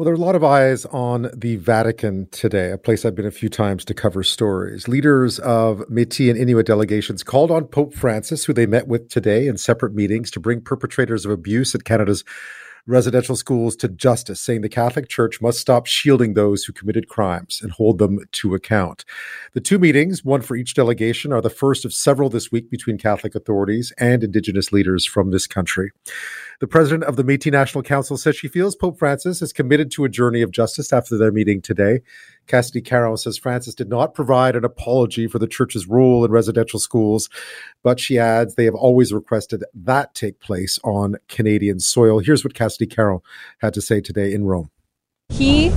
Well, there are a lot of eyes on the Vatican today, a place I've been a few times to cover stories. Leaders of Métis and Inuit delegations called on Pope Francis, who they met with today in separate meetings, to bring perpetrators of abuse at Canada's residential schools to justice, saying the Catholic Church must stop shielding those who committed crimes and hold them to account. The two meetings, one for each delegation, are the first of several this week between Catholic authorities and Indigenous leaders from this country. The president of the Métis National Council says she feels Pope Francis is committed to a journey of justice after their meeting today. Cassidy Caron says Francis did not provide an apology for the church's role in residential schools, but she adds they have always requested that take place on Canadian soil. Here's what Cassidy Caron had to say today in Rome. He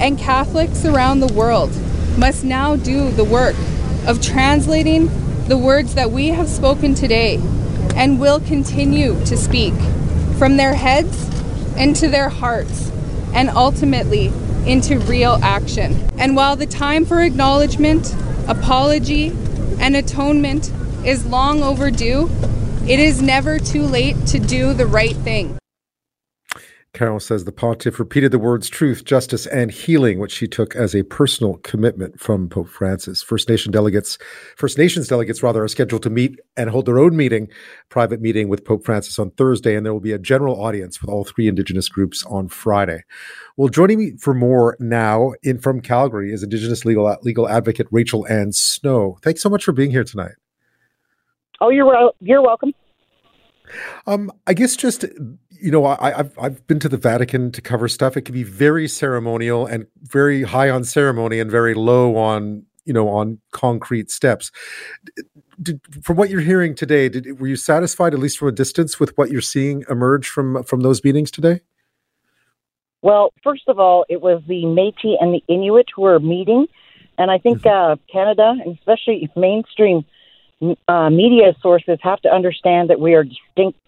and Catholics around the world must now do the work of translating the words that we have spoken today and will continue to speak from their heads into their hearts, and ultimately into real action. And while the time for acknowledgement, apology, and atonement is long overdue, it is never too late to do the right thing. Caron says the pontiff repeated the words truth, justice, and healing, which she took as a personal commitment from Pope Francis. First Nation delegates, First Nations delegates rather, are scheduled to meet and hold their own meeting, private meeting with Pope Francis on Thursday, and there will be a general audience with all three Indigenous groups on Friday. Well, joining me for more now in from Calgary is Indigenous legal legal advocate Rachel Ann Snow. Thanks so much for being here tonight. Oh, you're you're welcome. Um, I guess just you know, I, have I've been to the Vatican to cover stuff. It can be very ceremonial and very high on ceremony and very low on you know on concrete steps. Did, from what you're hearing today, did, were you satisfied at least from a distance with what you're seeing emerge from from those meetings today? Well, first of all, it was the Métis and the Inuit who were meeting, and I think mm-hmm. uh, Canada, and especially mainstream uh, media sources, have to understand that we are distinct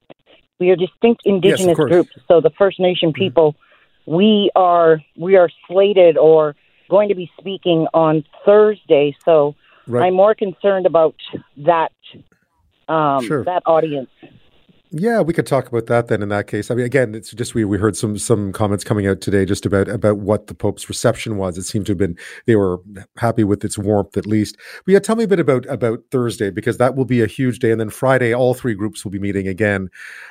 we are distinct indigenous yes, groups. So the First Nation mm-hmm. people, mm-hmm. we are we are slated or going to be speaking on Thursday. So right. I'm more concerned about that um, sure. that audience. Yeah, we could talk about that then. In that case, I mean, again, it's just we we heard some some comments coming out today just about about what the Pope's reception was. It seemed to have been they were happy with its warmth at least. But yeah, tell me a bit about about Thursday because that will be a huge day, and then Friday all three groups will be meeting again.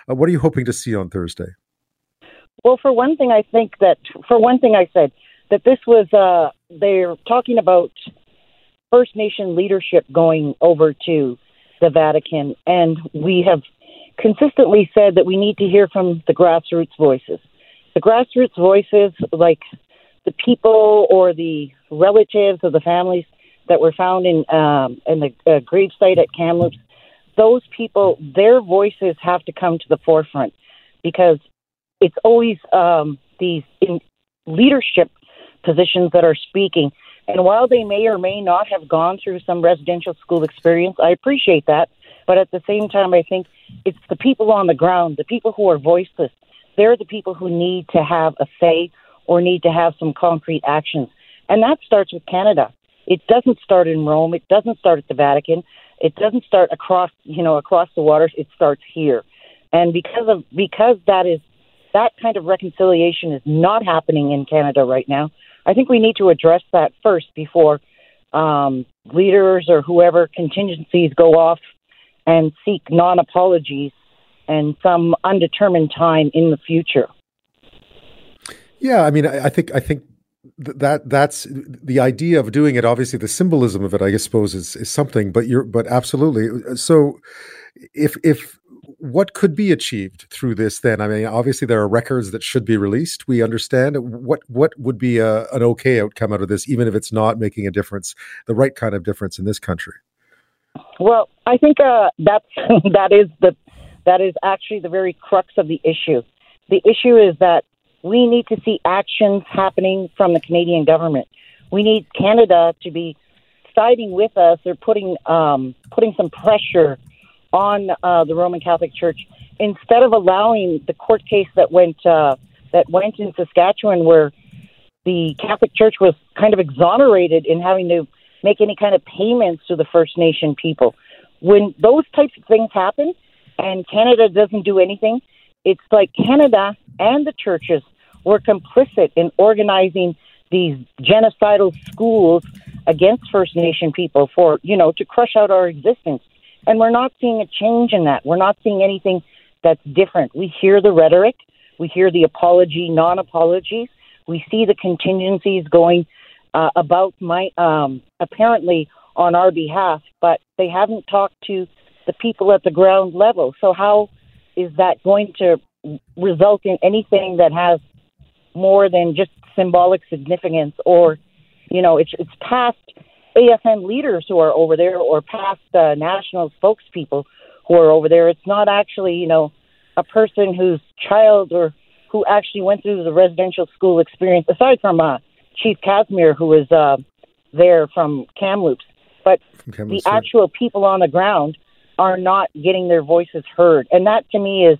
Uh, what are you hoping to see on Thursday? Well, for one thing, I think that for one thing, I said that this was uh, they're talking about First Nation leadership going over to the Vatican, and we have consistently said that we need to hear from the grassroots voices. The grassroots voices, like the people or the relatives of the families that were found in um, in the uh, gravesite at Kamloops, those people, their voices have to come to the forefront because it's always um, these leadership positions that are speaking. And while they may or may not have gone through some residential school experience, I appreciate that. But at the same time, I think it's the people on the ground, the people who are voiceless. They're the people who need to have a say or need to have some concrete actions. And that starts with Canada. It doesn't start in Rome. It doesn't start at the Vatican. It doesn't start across, you know, across the waters. It starts here. And because of because that is that kind of reconciliation is not happening in Canada right now. I think we need to address that first before um, leaders or whoever contingencies go off and seek non apologies and some undetermined time in the future. Yeah, I mean, I, think I think that that's the idea of doing it. Obviously, the symbolism of it, I suppose, is is something. But you're, but absolutely. So, if if what could be achieved through this, then I mean, obviously there are records that should be released. We understand what what would be a, an okay outcome out of this, even if it's not making a difference, the right kind of difference in this country. Well, I think uh, that's that is the that is actually the very crux of the issue. The issue is that we need to see actions happening from the Canadian government. We need Canada to be siding with us or putting um, putting some pressure on uh, the Roman Catholic Church instead of allowing the court case that went uh, that went in Saskatchewan where the Catholic Church was kind of exonerated in having to make any kind of payments to the First Nation people. When those types of things happen and Canada doesn't do anything, it's like Canada and the churches were complicit in organizing these genocidal schools against First Nation people for, you know, to crush out our existence. And we're not seeing a change in that. We're not seeing anything that's different. We hear the rhetoric, we hear the apology, non apologies, we see the contingencies going uh, about my um, apparently on our behalf, but they haven't talked to the people at the ground level. So how is that going to result in anything that has more than just symbolic significance or you know it's it's past AFN leaders who are over there or past uh, national spokespeople who are over there it's not actually you know a person whose child or who actually went through the residential school experience aside from uh, Chief Casimir who was uh, there from Kamloops but the actual people on the ground are not getting their voices heard and that to me is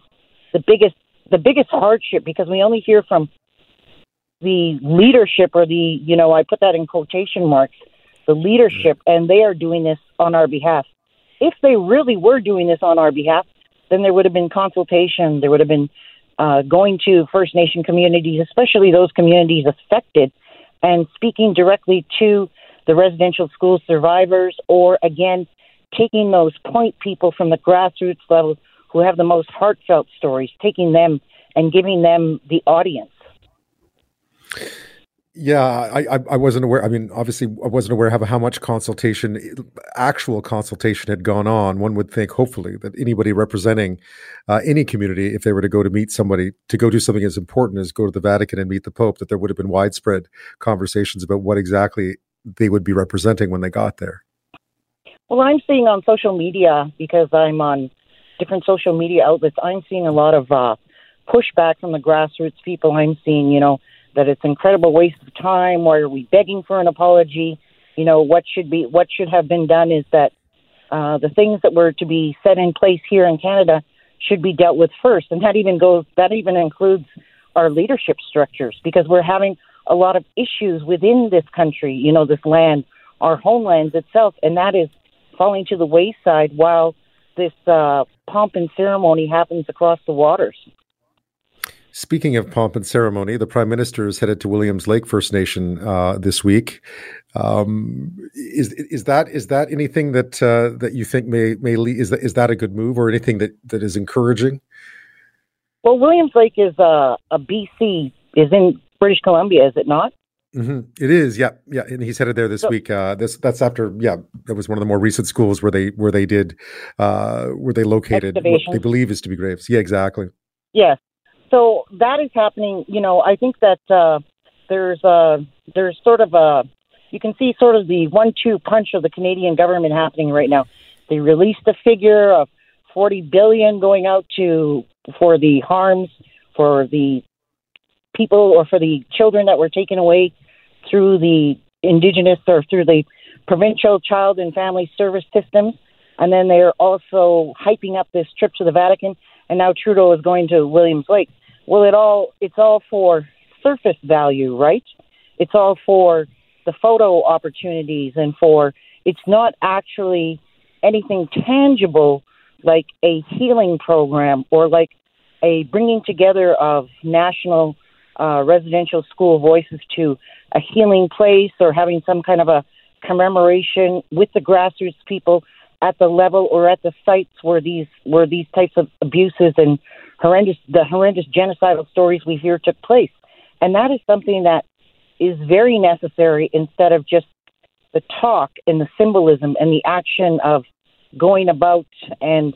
the biggest the biggest hardship because we only hear from the leadership or the you know I put that in quotation marks the leadership and they are doing this on our behalf. If they really were doing this on our behalf, then there would have been consultation. There would have been uh, going to First Nation communities, especially those communities affected, and speaking directly to the residential school survivors, or again, taking those point people from the grassroots level who have the most heartfelt stories, taking them and giving them the audience. Yeah, I, I wasn't aware. I mean, obviously, I wasn't aware of how much consultation, actual consultation, had gone on. One would think, hopefully, that anybody representing uh, any community, if they were to go to meet somebody, to go do something as important as go to the Vatican and meet the Pope, that there would have been widespread conversations about what exactly they would be representing when they got there. Well, I'm seeing on social media because I'm on different social media outlets. I'm seeing a lot of uh, pushback from the grassroots people. I'm seeing, you know that it's incredible waste of time. Why are we begging for an apology? You know what should be what should have been done is that uh, the things that were to be set in place here in Canada should be dealt with first, and that even goes that even includes our leadership structures because we're having a lot of issues within this country. You know, this land, our homelands itself, and that is falling to the wayside while this uh, pomp and ceremony happens across the waters. Speaking of pomp and ceremony, the Prime Minister is headed to Williams Lake First Nation uh, this week. Um, is is that is that anything that uh, that you think may may lead, is that is that a good move or anything that, that is encouraging? Well, Williams Lake is a, a BC is in British Columbia, is it not? Mm-hmm. It is, yeah, yeah, and he's headed there this so, week. Uh, this that's after, yeah, that was one of the more recent schools where they where they did uh, where they located what they believe is to be graves. Yeah, exactly. Yes, so that is happening. You know, I think that uh, there's a there's sort of a you can see sort of the one-two punch of the Canadian government happening right now. They released a figure of 40 billion going out to for the harms for the people or for the children that were taken away through the indigenous or through the provincial child and family service systems. And then they're also hyping up this trip to the Vatican. And now Trudeau is going to Williams Lake. Well, it all it's all for surface value, right? It's all for the photo opportunities and for it's not actually anything tangible like a healing program or like a bringing together of national uh, residential school voices to a healing place or having some kind of a commemoration with the grassroots people at the level or at the sites where these where these types of abuses and horrendous the horrendous genocidal stories we hear took place. And that is something that is very necessary instead of just the talk and the symbolism and the action of going about and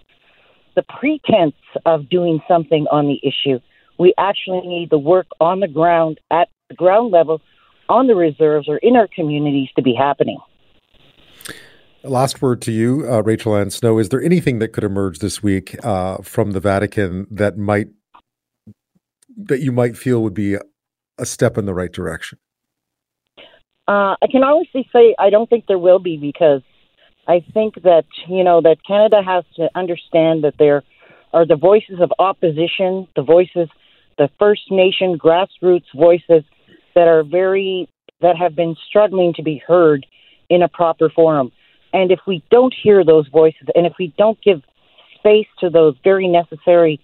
the pretense of doing something on the issue. We actually need the work on the ground at the ground level on the reserves or in our communities to be happening. Last word to you, uh, Rachel Ann Snow. Is there anything that could emerge this week uh, from the Vatican that might that you might feel would be a step in the right direction? Uh, I can honestly say I don't think there will be because I think that you know that Canada has to understand that there are the voices of opposition, the voices, the First Nation grassroots voices that are very that have been struggling to be heard in a proper forum. And if we don't hear those voices and if we don't give space to those very necessary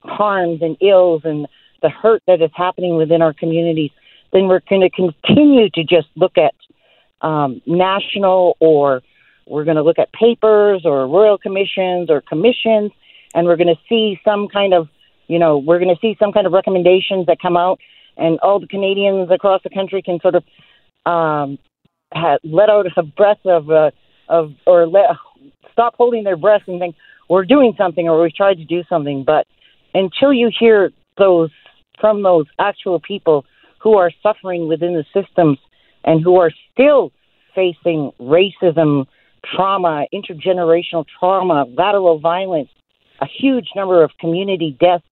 harms and ills and the hurt that is happening within our communities, then we're going to continue to just look at um, national or we're going to look at papers or royal commissions or commissions, and we're going to see some kind of, you know, we're going to see some kind of recommendations that come out, and all the Canadians across the country can sort of um, have, let out a breath of, uh, of or let, stop holding their breath and think we're doing something or we've tried to do something. But until you hear those from those actual people who are suffering within the systems and who are still facing racism, trauma, intergenerational trauma, lateral violence, a huge number of community deaths,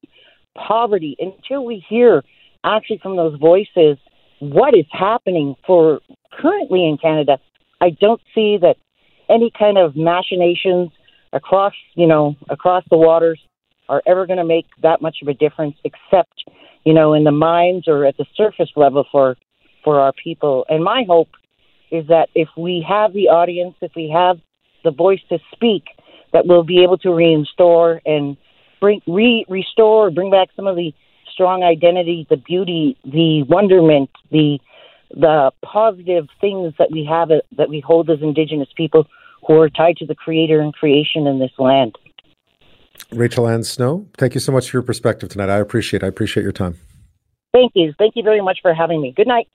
poverty, until we hear actually from those voices what is happening for currently in Canada, I don't see that any kind of machinations across, you know, across the waters are ever going to make that much of a difference except, you know, in the mines or at the surface level for for our people. And my hope is that if we have the audience, if we have the voice to speak, that we'll be able to restore and bring re restore, bring back some of the strong identity, the beauty, the wonderment, the the positive things that we have uh, that we hold as Indigenous people who are tied to the Creator and creation in this land. Rachel Ann Snow, thank you so much for your perspective tonight. I appreciate. It. I appreciate your time. Thank you. Thank you very much for having me. Good night.